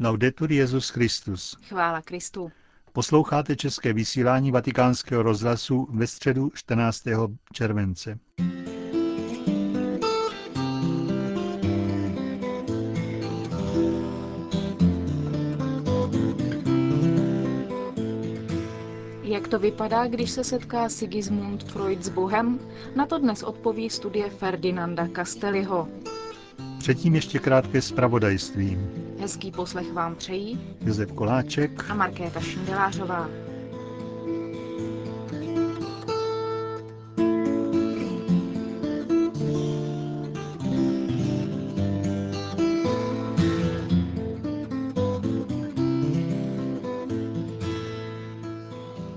Laudetur Jezus Christus. Chvála Kristu. Posloucháte české vysílání Vatikánského rozhlasu ve středu 14. července. Jak to vypadá, když se setká Sigismund Freud s Bohem? Na to dnes odpoví studie Ferdinanda Castelliho. Předtím ještě krátké zpravodajství. Hezký poslech vám přejí Josef Koláček a Markéta Šindelářová.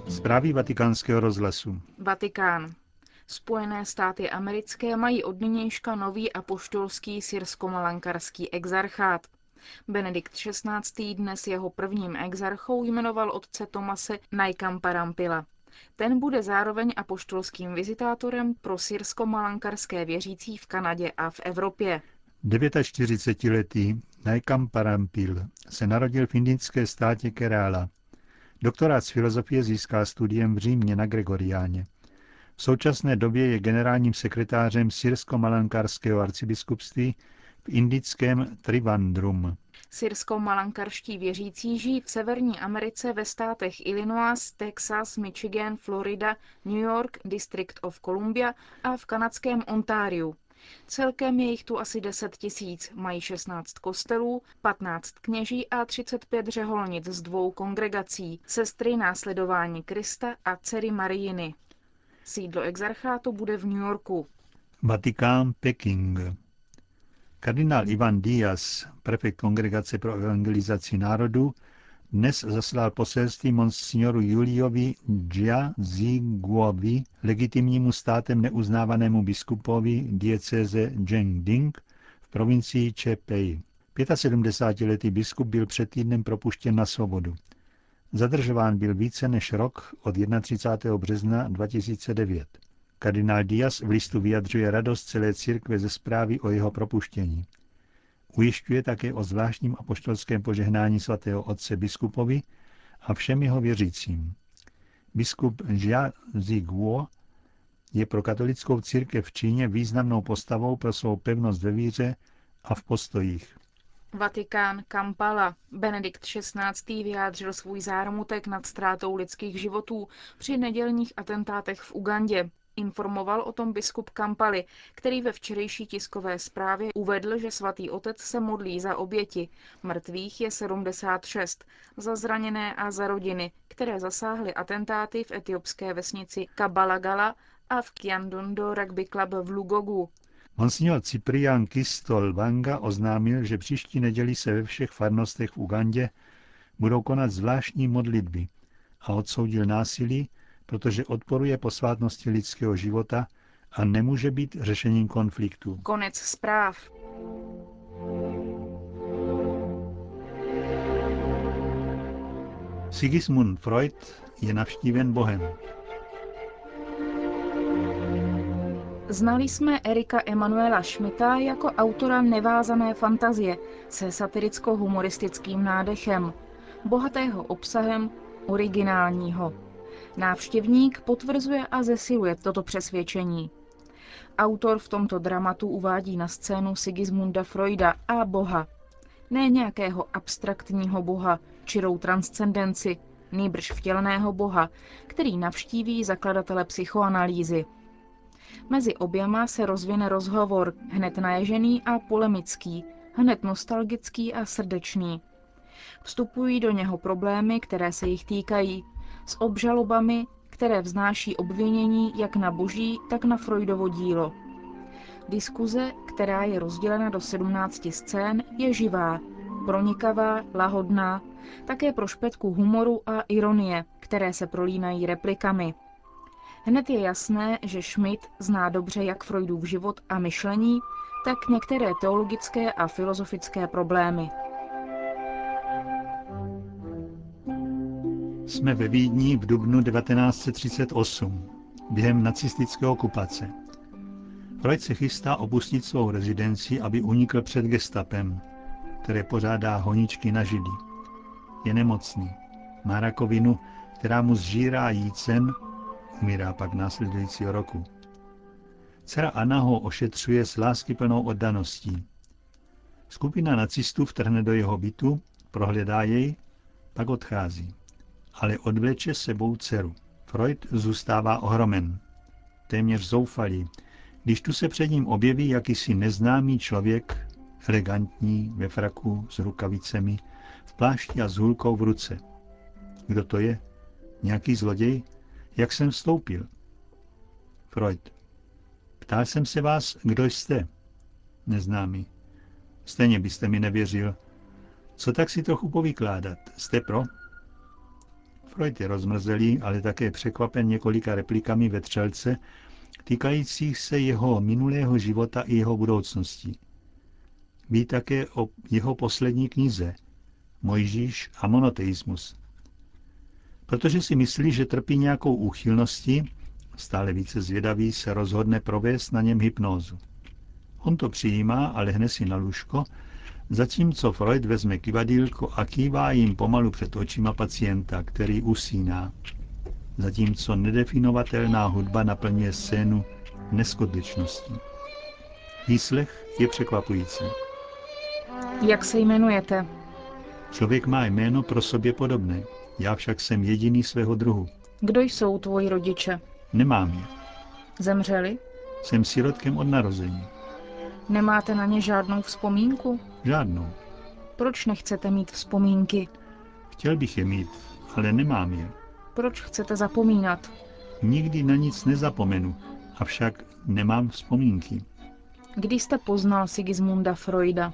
Zprávy vatikánského rozhlasu. Vatikán. Spojené státy americké mají od nynějška nový apoštolský syrsko-malankarský exarchát. Benedikt XVI. dnes jeho prvním exarchou jmenoval otce Tomase Najkamparampila. Ten bude zároveň apoštolským vizitátorem pro syrsko-malankarské věřící v Kanadě a v Evropě. 49-letý Najkamparampil se narodil v indické státě Kerála. Doktorát z filozofie získal studiem v Římě na Gregoriáně. V současné době je generálním sekretářem syrsko-malankarského arcibiskupství v indickém Trivandrum. Syrsko-malankarští věřící žijí v Severní Americe ve státech Illinois, Texas, Michigan, Florida, New York, District of Columbia a v kanadském Ontáriu. Celkem je jich tu asi 10 tisíc, mají 16 kostelů, 15 kněží a 35 řeholnic z dvou kongregací, sestry následování Krista a dcery Marijiny. Sídlo exarchátu bude v New Yorku. Vatikán, Peking. Kardinál Ivan Díaz, prefekt Kongregace pro evangelizaci národů, dnes zaslal poselství monsignoru Juliovi Jiaziguovi, legitimnímu státem neuznávanému biskupovi diecéze Zhengding v provincii Čepei. 75-letý biskup byl před týdnem propuštěn na svobodu. Zadržován byl více než rok od 31. března 2009. Kardinál Díaz v listu vyjadřuje radost celé církve ze zprávy o jeho propuštění. Ujišťuje také o zvláštním apoštolském požehnání svatého otce biskupovi a všem jeho věřícím. Biskup Jia Ziguo je pro katolickou církev v Číně významnou postavou pro svou pevnost ve víře a v postojích. Vatikán Kampala. Benedikt XVI. vyjádřil svůj zármutek nad ztrátou lidských životů při nedělních atentátech v Ugandě. Informoval o tom biskup Kampaly, který ve včerejší tiskové zprávě uvedl, že svatý otec se modlí za oběti. Mrtvých je 76, za zraněné a za rodiny, které zasáhly atentáty v etiopské vesnici Kabalagala a v Kiandondo Rugby Club v Lugogu. Monsignor Cyprian Kistol Vanga oznámil, že příští neděli se ve všech farnostech v Ugandě budou konat zvláštní modlitby a odsoudil násilí, protože odporuje posvátnosti lidského života a nemůže být řešením konfliktu. Konec zpráv. Sigismund Freud je navštíven Bohem. Znali jsme Erika Emanuela Schmidta jako autora nevázané fantazie se satiricko-humoristickým nádechem, bohatého obsahem, originálního. Návštěvník potvrzuje a zesiluje toto přesvědčení. Autor v tomto dramatu uvádí na scénu Sigismunda Freuda a Boha. Ne nějakého abstraktního Boha, čirou transcendenci, nýbrž vtěleného Boha, který navštíví zakladatele psychoanalýzy. Mezi oběma se rozvine rozhovor, hned naježený a polemický, hned nostalgický a srdečný. Vstupují do něho problémy, které se jich týkají, s obžalobami, které vznáší obvinění jak na boží, tak na Freudovo dílo. Diskuze, která je rozdělena do 17 scén, je živá, pronikavá, lahodná, také pro špetku humoru a ironie, které se prolínají replikami. Hned je jasné, že Schmidt zná dobře jak Freudův život a myšlení, tak některé teologické a filozofické problémy. Jsme ve Vídni v dubnu 1938, během nacistické okupace. Freud se chystá opustit svou rezidenci, aby unikl před gestapem. které pořádá honičky na židli. Je nemocný. Má rakovinu, která mu zžírá jícen, umírá pak následujícího roku. Dcera Anna ho ošetřuje s láskyplnou oddaností. Skupina nacistů vtrhne do jeho bytu, prohledá jej, pak odchází. Ale odvleče sebou dceru. Freud zůstává ohromen. Téměř zoufalý, když tu se před ním objeví jakýsi neznámý člověk, elegantní, ve fraku, s rukavicemi, v plášti a s hůlkou v ruce. Kdo to je? Nějaký zloděj? Jak jsem vstoupil? Freud. Ptal jsem se vás, kdo jste? Neznámý. Stejně byste mi nevěřil. Co tak si trochu povykládat? Jste pro? Freud je rozmrzelý, ale také překvapen několika replikami ve třelce, týkajících se jeho minulého života i jeho budoucnosti. Ví také o jeho poslední knize, Mojžíš a monoteismus. Protože si myslí, že trpí nějakou úchylností, stále více zvědavý se rozhodne provést na něm hypnózu. On to přijímá a lehne si na lůžko, zatímco Freud vezme kivadílko a kývá jim pomalu před očima pacienta, který usíná. Zatímco nedefinovatelná hudba naplňuje scénu neskutečností. Výslech je překvapující. Jak se jmenujete? Člověk má jméno pro sobě podobné. Já však jsem jediný svého druhu. Kdo jsou tvoji rodiče? Nemám je. Zemřeli? Jsem sirotkem od narození. Nemáte na ně žádnou vzpomínku? Žádnou. Proč nechcete mít vzpomínky? Chtěl bych je mít, ale nemám je. Proč chcete zapomínat? Nikdy na nic nezapomenu, avšak nemám vzpomínky. Kdy jste poznal Sigismunda Freuda?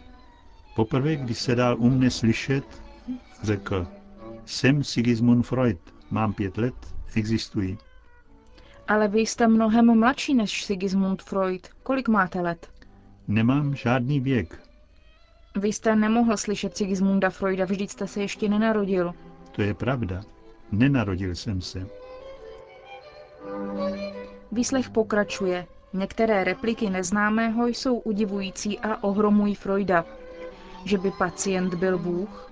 Poprvé, když se dal u mne slyšet, řekl, jsem Sigismund Freud, mám pět let, existuji. Ale vy jste mnohem mladší než Sigismund Freud. Kolik máte let? Nemám žádný věk. Vy jste nemohl slyšet Sigismunda Freuda, vždyť jste se ještě nenarodil. To je pravda. Nenarodil jsem se. Výslech pokračuje. Některé repliky neznámého jsou udivující a ohromují Freuda. Že by pacient byl Bůh?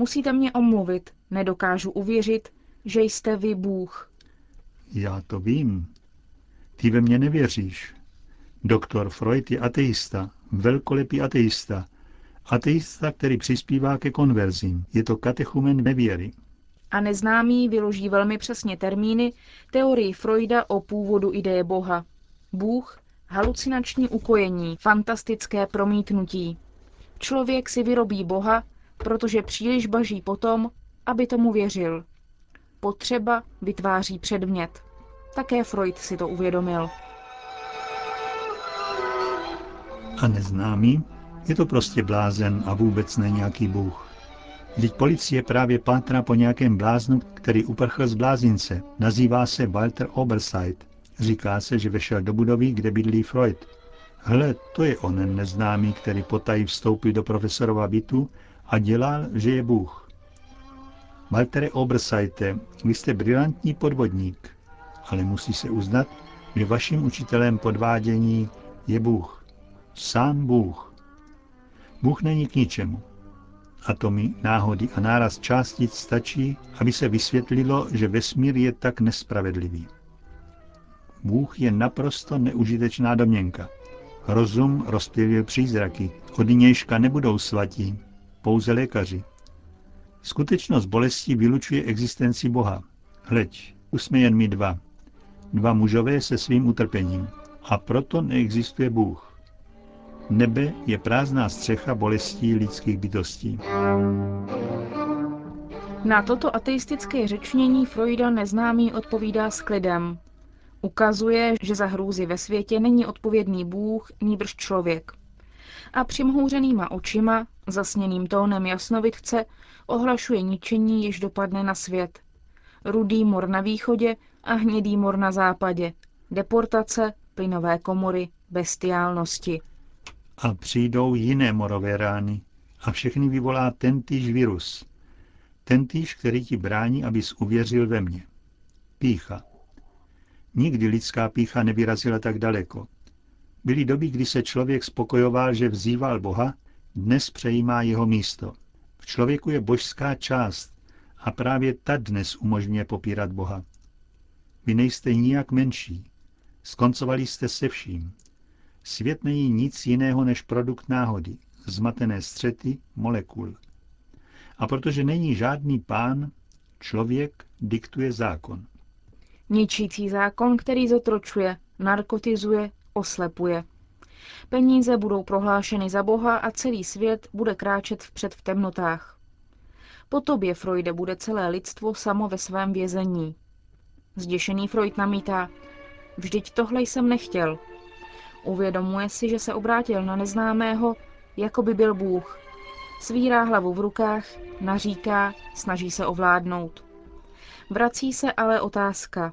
Musíte mě omluvit, nedokážu uvěřit, že jste vy Bůh. Já to vím. Ty ve mě nevěříš. Doktor Freud je ateista, velkolepý ateista. Ateista, který přispívá ke konverzím. Je to katechumen nevěry. A neznámý vyloží velmi přesně termíny teorii Freuda o původu ideje Boha. Bůh, halucinační ukojení, fantastické promítnutí. Člověk si vyrobí Boha, protože příliš baží potom, aby tomu věřil. Potřeba vytváří předmět. Také Freud si to uvědomil. A neznámý? Je to prostě blázen a vůbec ne nějaký bůh. Vždyť policie právě pátrá po nějakém bláznu, který uprchl z blázince. Nazývá se Walter Oberseit. Říká se, že vešel do budovy, kde bydlí Freud. Hle, to je onen neznámý, který potají vstoupil do profesorova bytu a dělal, že je Bůh. Waltere Oberseite, vy jste brilantní podvodník, ale musí se uznat, že vaším učitelem podvádění je Bůh. Sám Bůh. Bůh není k ničemu. Atomy, náhody a náraz částic stačí, aby se vysvětlilo, že vesmír je tak nespravedlivý. Bůh je naprosto neužitečná domněnka. Rozum rozpělil přízraky. Od nějška nebudou svatí, pouze lékaři. Skutečnost bolestí vylučuje existenci Boha. Hleď, už jsme jen my dva. Dva mužové se svým utrpením. A proto neexistuje Bůh. Nebe je prázdná střecha bolestí lidských bytostí. Na toto ateistické řečnění Freuda neznámý odpovídá s klidem. Ukazuje, že za hrůzy ve světě není odpovědný Bůh, nýbrž člověk. A přimhouřenýma očima, zasněným tónem jasnovidce, ohlašuje ničení, jež dopadne na svět. Rudý mor na východě a hnědý mor na západě. Deportace, plynové komory, bestiálnosti. A přijdou jiné morové rány a všechny vyvolá tentýž virus. Tentýž, který ti brání, abys uvěřil ve mě. Pícha. Nikdy lidská pícha nevyrazila tak daleko. Byly doby, kdy se člověk spokojoval, že vzýval Boha, dnes přejímá jeho místo. V člověku je božská část a právě ta dnes umožňuje popírat Boha. Vy nejste nijak menší. Skoncovali jste se vším. Svět není nic jiného než produkt náhody, zmatené střety molekul. A protože není žádný pán, člověk diktuje zákon. Ničící zákon, který zotročuje, narkotizuje, oslepuje. Peníze budou prohlášeny za Boha a celý svět bude kráčet vpřed v temnotách. Po tobě, Freude, bude celé lidstvo samo ve svém vězení. Zděšený Freud namítá, vždyť tohle jsem nechtěl. Uvědomuje si, že se obrátil na neznámého, jako by byl Bůh. Svírá hlavu v rukách, naříká, snaží se ovládnout. Vrací se ale otázka,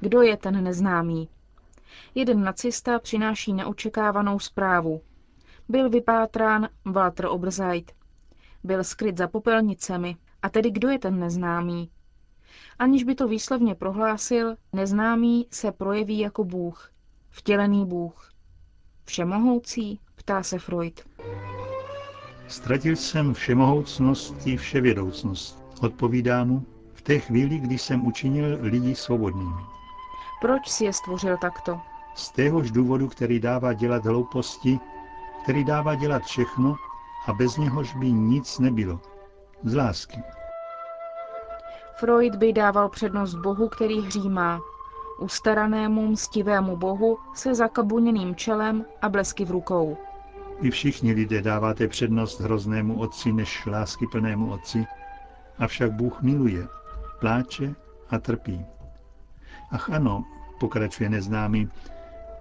kdo je ten neznámý? Jeden nacista přináší neočekávanou zprávu. Byl vypátrán Walter Oberzeit. Byl skryt za popelnicemi. A tedy kdo je ten neznámý? Aniž by to výslovně prohlásil, neznámý se projeví jako Bůh. Vtělený Bůh. Všemohoucí? Ptá se Freud. Ztratil jsem všemohoucnost i vševědoucnost, odpovídá mu, v té chvíli, kdy jsem učinil lidi svobodnými. Proč si je stvořil takto? Z téhož důvodu, který dává dělat hlouposti, který dává dělat všechno a bez něhož by nic nebylo. Z lásky. Freud by dával přednost Bohu, který hřímá. Ustaranému, mstivému Bohu se zakabuněným čelem a blesky v rukou. Vy všichni lidé dáváte přednost hroznému otci než lásky plnému otci, avšak Bůh miluje, pláče a trpí. Ach ano, pokračuje neznámý,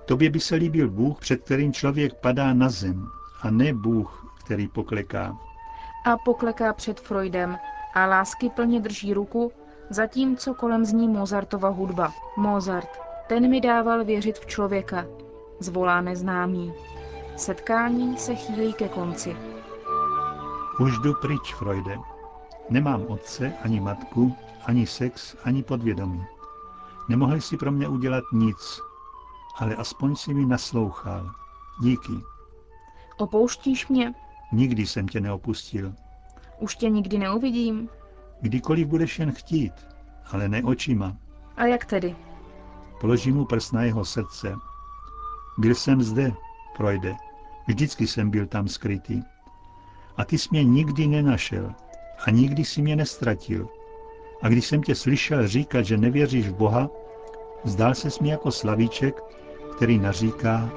tobě by se líbil Bůh, před kterým člověk padá na zem, a ne Bůh, který pokleká. A pokleká před Freudem a lásky plně drží ruku, zatímco kolem zní Mozartova hudba. Mozart, ten mi dával věřit v člověka, zvolá neznámý. Setkání se chýlí ke konci. Už jdu pryč, Freude. Nemám otce, ani matku, ani sex, ani podvědomí. Nemohli si pro mě udělat nic, ale aspoň si mi naslouchal. Díky. Opouštíš mě? Nikdy jsem tě neopustil. Už tě nikdy neuvidím? Kdykoliv budeš jen chtít, ale ne očima. A jak tedy? Položím mu prst na jeho srdce. Byl jsem zde, projde. Vždycky jsem byl tam skrytý. A ty jsi mě nikdy nenašel a nikdy si mě nestratil. A když jsem tě slyšel říkat, že nevěříš v Boha, zdál se mi jako slavíček, který naříká,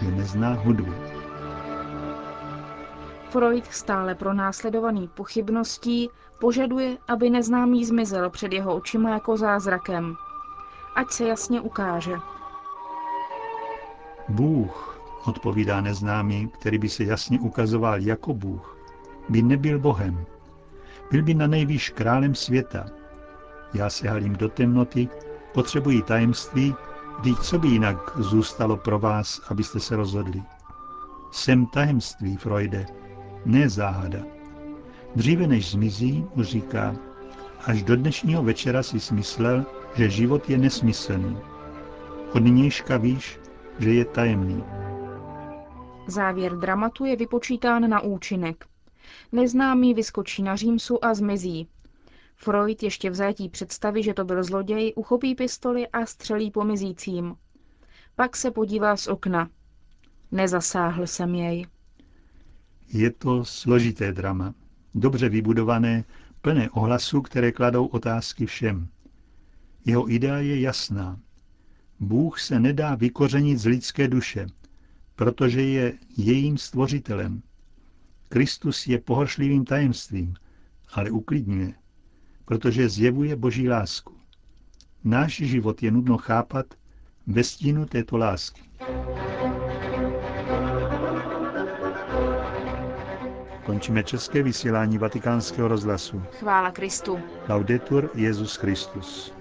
že nezná hudbu. Freud, stále pronásledovaný pochybností, požaduje, aby neznámý zmizel před jeho očima jako zázrakem. Ať se jasně ukáže. Bůh, odpovídá neznámý, který by se jasně ukazoval jako Bůh, by nebyl Bohem. Byl by na nejvýš králem světa. Já se halím do temnoty, potřebuji tajemství, když co by jinak zůstalo pro vás, abyste se rozhodli. Jsem tajemství, Freude, ne záhada. Dříve než zmizí, mu říká, až do dnešního večera si smyslel, že život je nesmyslný. Od nynějška víš, že je tajemný. Závěr dramatu je vypočítán na účinek. Neznámý vyskočí na římsu a zmizí. Freud ještě v zajetí představy, že to byl zloděj, uchopí pistoli a střelí pomizícím. Pak se podívá z okna. Nezasáhl jsem jej. Je to složité drama, dobře vybudované, plné ohlasů, které kladou otázky všem. Jeho idea je jasná. Bůh se nedá vykořenit z lidské duše, protože je jejím stvořitelem. Kristus je pohoršlivým tajemstvím, ale uklidňuje, protože zjevuje boží lásku. Náš život je nudno chápat ve stínu této lásky. Končíme české vysílání vatikánského rozhlasu. Chvála Kristu. Laudetur Jezus Christus.